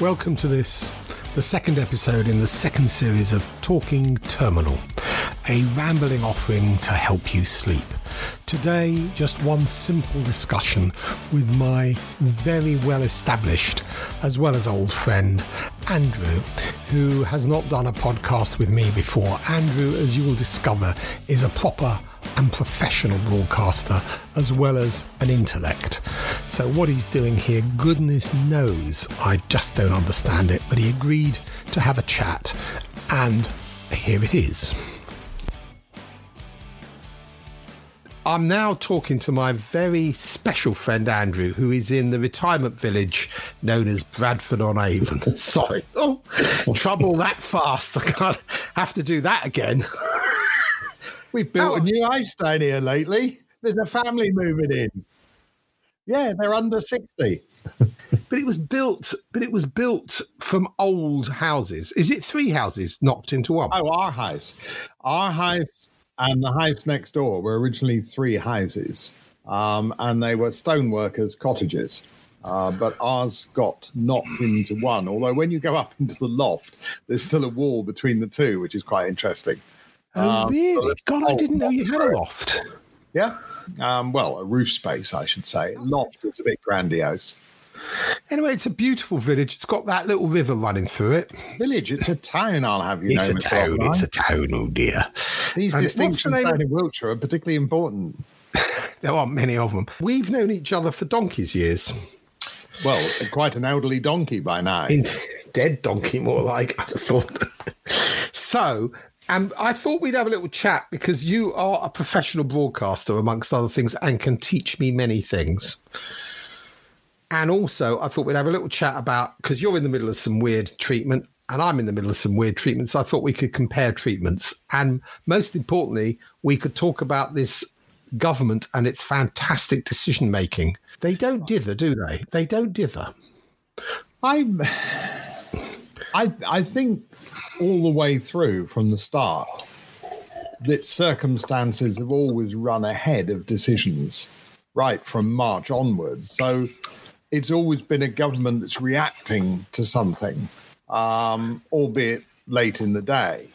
Welcome to this, the second episode in the second series of Talking Terminal, a rambling offering to help you sleep. Today, just one simple discussion with my very well established, as well as old friend, Andrew, who has not done a podcast with me before. Andrew, as you will discover, is a proper and professional broadcaster as well as an intellect. So, what he's doing here, goodness knows, I just don't understand it. But he agreed to have a chat, and here it is. I'm now talking to my very special friend Andrew, who is in the retirement village known as Bradford on Avon. Sorry. Oh, trouble that fast. I can't have to do that again. We've built oh. a new house down here lately. There's a family moving in. Yeah, they're under 60. but it was built but it was built from old houses. Is it three houses knocked into one? Oh, our house. Our house and the house next door were originally three houses. Um, and they were stoneworkers' cottages. Uh, but ours got knocked into one. Although when you go up into the loft, there's still a wall between the two, which is quite interesting. Oh, um, really? God, I didn't know you had a loft. Yeah. Um, well, a roof space, I should say. Loft is a bit grandiose. Anyway, it's a beautiful village. It's got that little river running through it. Village, it's a town, I'll have you it's know. It's a town, it's a town, oh dear. These and distinctions down in Wiltshire are particularly important. there aren't many of them. We've known each other for donkey's years. Well, quite an elderly donkey by now. Dead donkey, more like, I thought. so, and I thought we'd have a little chat because you are a professional broadcaster, amongst other things, and can teach me many things. And also, I thought we'd have a little chat about because you're in the middle of some weird treatment and I'm in the middle of some weird treatments. So I thought we could compare treatments. And most importantly, we could talk about this government and its fantastic decision making. They don't dither, do they? They don't dither. I'm. I I think all the way through from the start that circumstances have always run ahead of decisions right from March onwards. So it's always been a government that's reacting to something, um, albeit late in the day.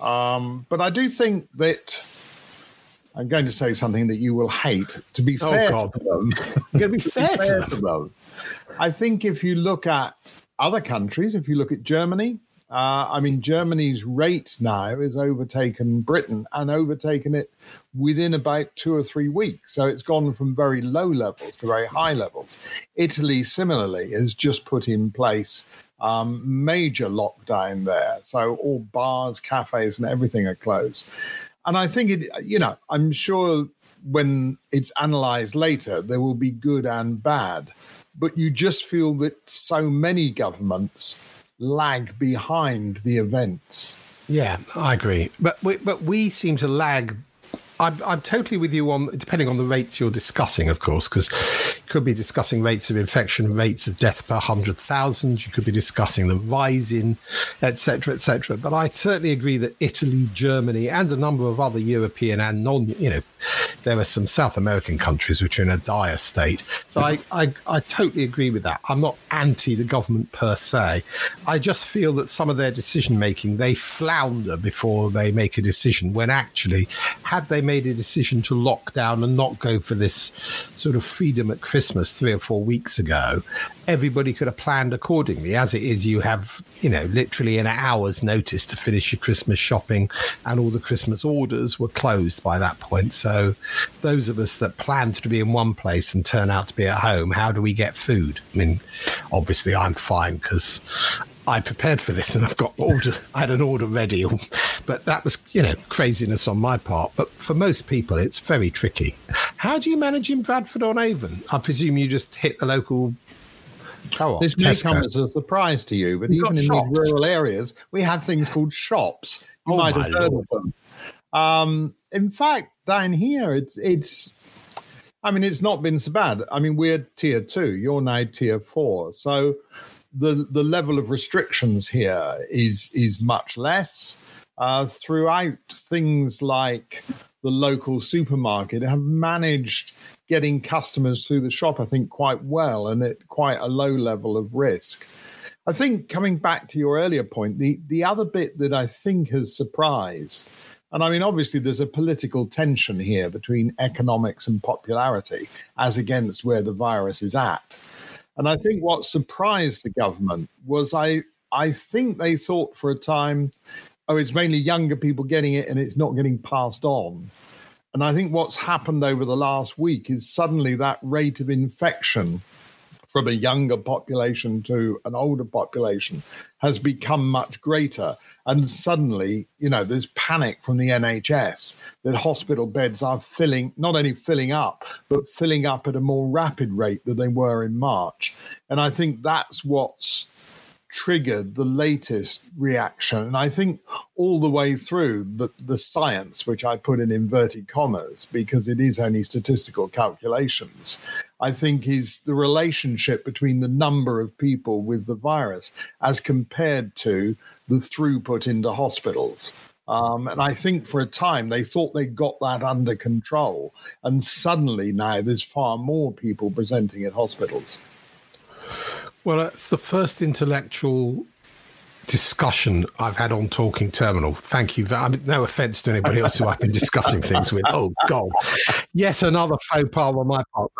Um, but I do think that I'm going to say something that you will hate. To be oh, fair God. to them, I'm going to be fair, to, fair to them. I think if you look at other countries, if you look at Germany, uh, I mean, Germany's rate now has overtaken Britain and overtaken it within about two or three weeks. So it's gone from very low levels to very high levels. Italy, similarly, has just put in place um, major lockdown there. So all bars, cafes, and everything are closed. And I think it, you know, I'm sure when it's analyzed later, there will be good and bad. But you just feel that so many governments lag behind the events. Yeah, I agree. But we, but we seem to lag I'm, I'm totally with you on depending on the rates you're discussing, of course, because could be discussing rates of infection, rates of death per hundred thousand. You could be discussing the rise in, etc., etc. But I certainly agree that Italy, Germany, and a number of other European and non, you know, there are some South American countries which are in a dire state. So I, I, I totally agree with that. I'm not anti the government per se. I just feel that some of their decision making they flounder before they make a decision. When actually, had they made a decision to lock down and not go for this sort of freedom at Christmas three or four weeks ago, everybody could have planned accordingly. As it is, you have, you know, literally an hour's notice to finish your Christmas shopping, and all the Christmas orders were closed by that point. So, those of us that planned to be in one place and turn out to be at home, how do we get food? I mean, obviously, I'm fine because I prepared for this and I've got order. I had an order ready, but that was you know craziness on my part. But for most people, it's very tricky. How do you manage in Bradford on Avon? I presume you just hit the local co-op. This may come as a surprise to you, but You've even in shops. these rural areas, we have things called shops. You oh might have heard Lord. of them. Um, in fact, down here, it's it's. I mean, it's not been so bad. I mean, we're tier two. You're now tier four, so the the level of restrictions here is is much less. Uh, throughout things like the local supermarket have managed getting customers through the shop, I think, quite well and at quite a low level of risk. I think coming back to your earlier point, the, the other bit that I think has surprised, and I mean, obviously, there's a political tension here between economics and popularity as against where the virus is at. And I think what surprised the government was I, I think they thought for a time, oh, it's mainly younger people getting it and it's not getting passed on. And I think what's happened over the last week is suddenly that rate of infection from a younger population to an older population has become much greater. And suddenly, you know, there's panic from the NHS that hospital beds are filling, not only filling up, but filling up at a more rapid rate than they were in March. And I think that's what's triggered the latest reaction. And I think all the way through the, the science, which I put in inverted commas because it is only statistical calculations, I think is the relationship between the number of people with the virus as compared to the throughput into hospitals. Um, and I think for a time they thought they got that under control. And suddenly now there's far more people presenting at hospitals. Well, it's the first intellectual discussion I've had on Talking Terminal. Thank you. No offense to anybody else who I've been discussing things with. Oh, God. Yet another faux pas on my part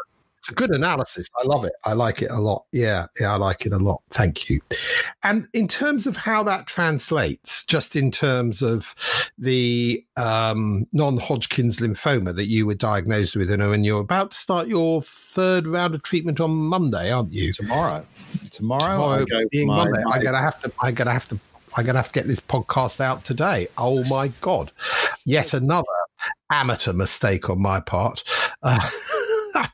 it's a good analysis. I love it. I like it a lot. Yeah, yeah, I like it a lot. Thank you. And in terms of how that translates, just in terms of the um, non-Hodgkin's lymphoma that you were diagnosed with, and you're about to start your third round of treatment on Monday, aren't you? Tomorrow. Tomorrow, Tomorrow being my, Monday. My... I gotta have to. I'm gonna have to. I'm gonna have to get this podcast out today. Oh my god! Yet another amateur mistake on my part. Uh,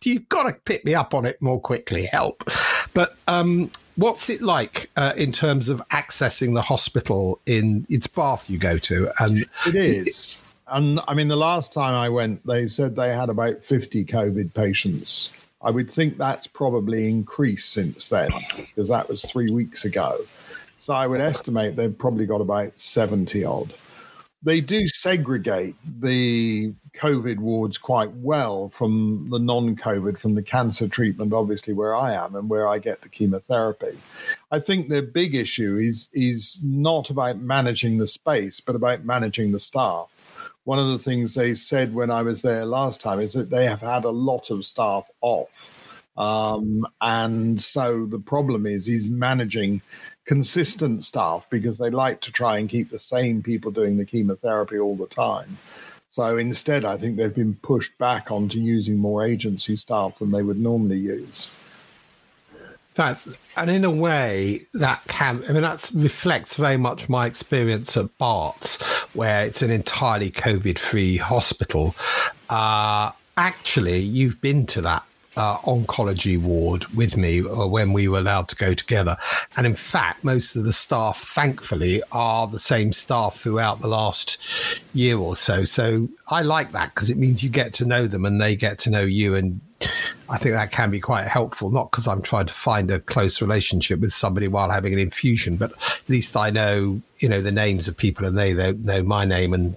you've got to pick me up on it more quickly. Help. But um, what's it like uh, in terms of accessing the hospital in it's Bath you go to? And it is. and I mean, the last time I went, they said they had about 50 COVID patients. I would think that's probably increased since then because that was three weeks ago. So I would estimate they've probably got about 70 odd they do segregate the COVID wards quite well from the non COVID, from the cancer treatment, obviously, where I am and where I get the chemotherapy. I think the big issue is, is not about managing the space, but about managing the staff. One of the things they said when I was there last time is that they have had a lot of staff off. Um, and so the problem is is managing consistent staff because they like to try and keep the same people doing the chemotherapy all the time. So instead, I think they've been pushed back onto using more agency staff than they would normally use. That's, and in a way, that can, I mean, that reflects very much my experience at Barts, where it's an entirely COVID free hospital. Uh, actually, you've been to that uh, oncology ward with me uh, when we were allowed to go together. And in fact, most of the staff, thankfully, are the same staff throughout the last year or so. So I like that because it means you get to know them and they get to know you. And I think that can be quite helpful, not because I'm trying to find a close relationship with somebody while having an infusion, but at least I know, you know, the names of people and they, they know my name. And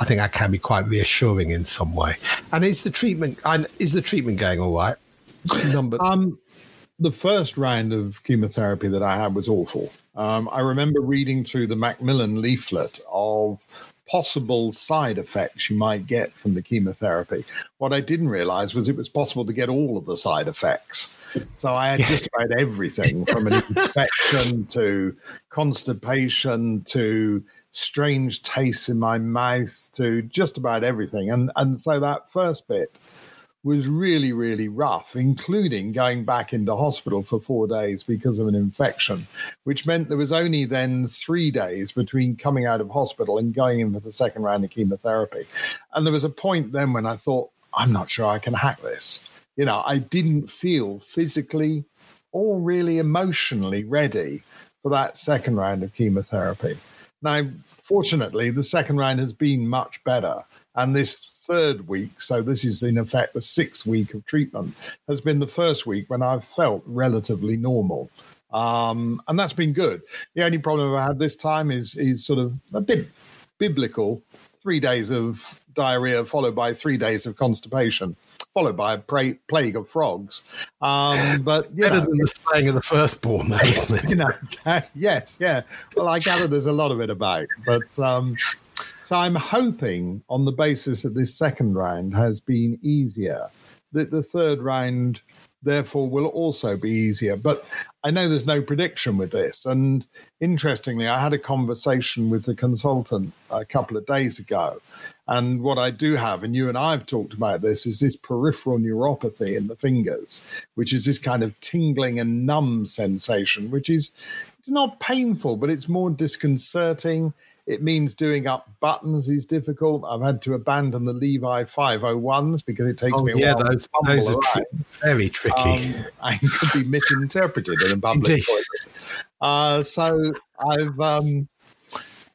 I think that can be quite reassuring in some way. And is the treatment, and is the treatment going all right? Number. Um, the first round of chemotherapy that I had was awful. Um, I remember reading through the Macmillan leaflet of possible side effects you might get from the chemotherapy. What I didn't realize was it was possible to get all of the side effects. So I had just about everything from an infection to constipation to strange tastes in my mouth to just about everything. And and so that first bit was really, really rough, including going back into hospital for four days because of an infection, which meant there was only then three days between coming out of hospital and going in for the second round of chemotherapy. And there was a point then when I thought, I'm not sure I can hack this. You know, I didn't feel physically or really emotionally ready for that second round of chemotherapy. Now, fortunately, the second round has been much better. And this third week, so this is in effect the sixth week of treatment, has been the first week when I've felt relatively normal. Um, and that's been good. The only problem I've had this time is is sort of a bit biblical. Three days of diarrhea followed by three days of constipation. followed by a pra- plague of frogs. Um, but you Better know, than the slaying of the firstborn, though, isn't it? you know, yes, yeah. Well, I gather there's a lot of it about, but um, so I'm hoping on the basis that this second round has been easier, that the third round therefore will also be easier. But I know there's no prediction with this. And interestingly, I had a conversation with the consultant a couple of days ago. And what I do have, and you and I have talked about this, is this peripheral neuropathy in the fingers, which is this kind of tingling and numb sensation, which is it's not painful, but it's more disconcerting. It means doing up buttons is difficult. I've had to abandon the Levi 501s because it takes Oh, me a yeah, while those, those are tri- very tricky. um, and could be misinterpreted in a public. Uh, so I've um,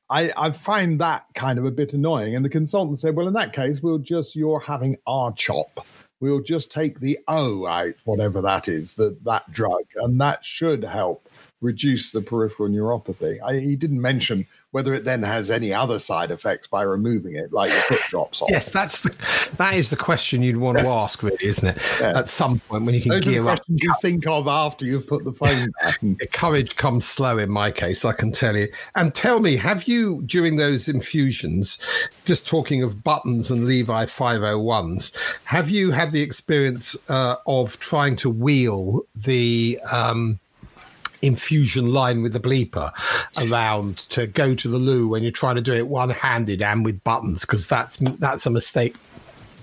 I I find that kind of a bit annoying. And the consultant said, "Well, in that case, we'll just you're having R-CHOP. We'll just take the O out, whatever that is, that that drug, and that should help reduce the peripheral neuropathy." I, he didn't mention whether it then has any other side effects by removing it, like your foot drops off. Yes, that's the that is the question you'd want to ask, really, isn't it? Yes. At some point when you can Those are the gear up. you think of after you've put the phone down. The courage comes slow in my case, I can tell you. And tell me, have you during those infusions, just talking of buttons and Levi 501s, have you had the experience uh, of trying to wheel the um, infusion line with the bleeper around to go to the loo when you're trying to do it one-handed and with buttons? Because that's that's a mistake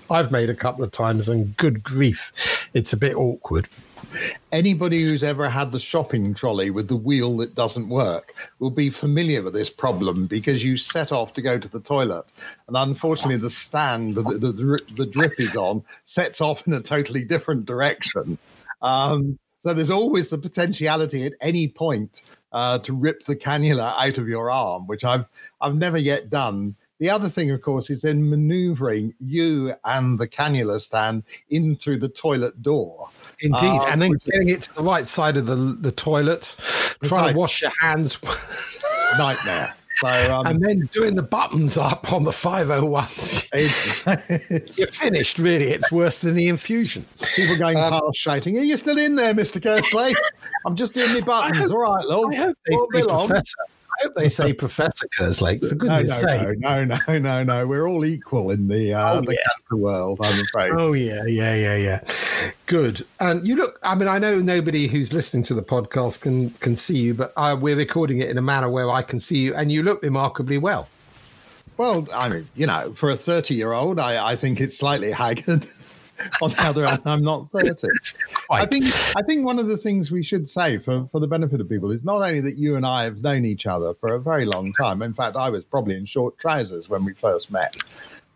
I've made a couple of times, and good grief, it's a bit awkward. anybody who's ever had the shopping trolley with the wheel that doesn't work will be familiar with this problem because you set off to go to the toilet and unfortunately the stand that the, the, drip is on sets off in a totally different direction um, so there's always the potentiality at any point uh, to rip the cannula out of your arm which i've i've never yet done the other thing, of course, is then maneuvering you and the cannula stand in through the toilet door. Indeed, Uh, and then getting it to the right side of the the toilet, trying to wash your hands, Nightmare. So um, and then doing the buttons up on the 501s. it's, it's You're finished, really. It's worse than the infusion. people going Um, past shouting, Are you still in there, Mr. Kersley? I'm just doing my buttons. hope- All right, love. I hope they All say day long." I hope they say Professor Kerslake, for No, goodness no, sake. no, no, no, no, no. We're all equal in the uh, Oh, the yeah. cancer world, I'm afraid. Oh yeah, yeah, yeah, yeah. Good. And you look. I mean, I know nobody who's listening to the podcast can can see you, but uh, we're recording it in a manner where I can see you, and you look remarkably well. Well, I mean, you know, for a 30 year old, I, I think it's slightly haggard. On the other hand, I'm not 30. I think I think one of the things we should say for, for the benefit of people is not only that you and I have known each other for a very long time. In fact, I was probably in short trousers when we first met,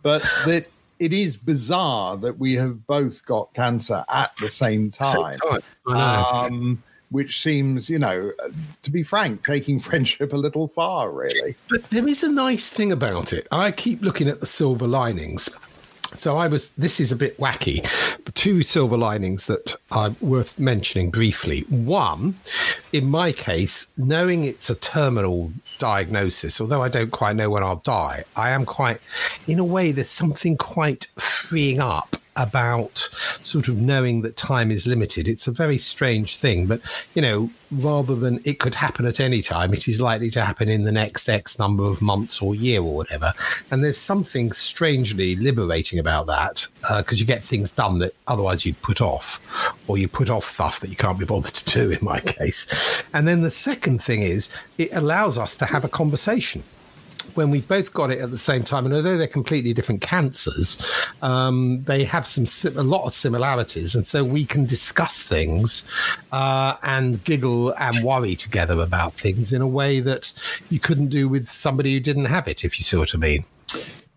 but that it is bizarre that we have both got cancer at the same time. Same time. Um, which seems, you know, to be frank, taking friendship a little far, really. But there is a nice thing about it. I keep looking at the silver linings. So I was. This is a bit wacky. But two silver linings that are worth mentioning briefly. One, in my case, knowing it's a terminal diagnosis, although I don't quite know when I'll die, I am quite, in a way, there's something quite freeing up about sort of knowing that time is limited. It's a very strange thing, but you know, rather than it could happen at any time, it is likely to happen in the next X number of months or year or whatever. And there's something strangely liberating about that uh, because you get things done that otherwise you'd put off, or you put off stuff that you can't be bothered to do. In my case, and then the second thing is it allows us to have a conversation when we've both got it at the same time, and although they're completely different cancers, um, they have some a lot of similarities, and so we can discuss things uh, and giggle and worry together about things in a way that you couldn't do with somebody who didn't have it, if you see what I mean.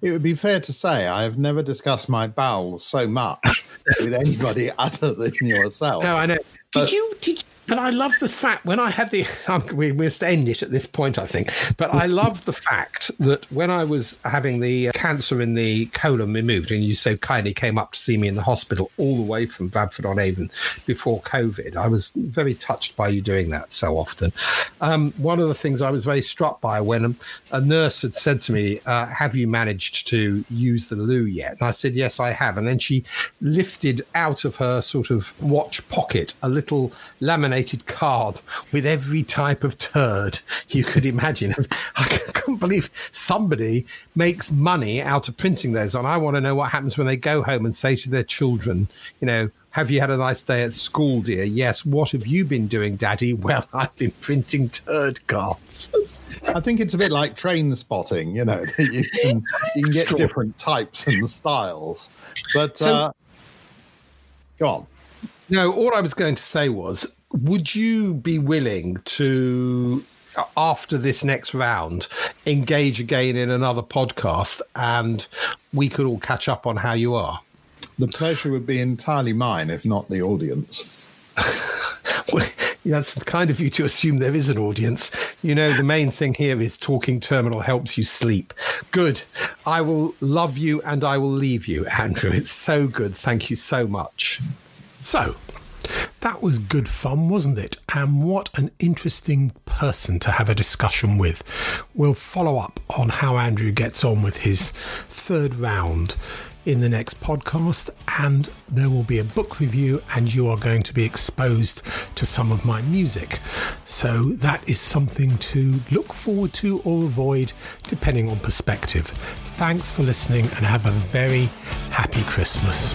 It would be fair to say I have never discussed my bowels so much with anybody other than yourself. No, I know. Did you did but I love the fact when I had the we must end it at this point, I think. But I love the fact that when I was having the uh, cancer in the colon removed, and you so kindly came up to see me in the hospital all the way from Bradford on Avon before COVID, I was very touched by you doing that so often. Um, one of the things I was very struck by when a nurse had said to me, uh, "Have you managed to use the loo yet?" And I said, "Yes, I have." And then she lifted out of her sort of watch pocket a little laminated card with every type of turd you could imagine. I can't believe somebody makes money out of printing those. And I want to know what happens when they go home and say to their children, you know, have you had a nice day at school, dear? Yes. What have you been doing, Daddy? Well, I've been printing turd cards. I think it's a bit like train spotting, you know, you can, you can get different types and styles. But so, uh, go on. No, all I was going to say was would you be willing to after this next round engage again in another podcast and we could all catch up on how you are the pleasure would be entirely mine if not the audience well, that's kind of you to assume there is an audience. You know, the main thing here is talking terminal helps you sleep. Good. I will love you and I will leave you, Andrew. It's so good. Thank you so much. So, that was good fun, wasn't it? And what an interesting person to have a discussion with. We'll follow up on how Andrew gets on with his third round in the next podcast, and there will be a book review, and you are going to be exposed to some of my music. So, that is something to look forward to or avoid, depending on perspective. Thanks for listening, and have a very happy Christmas.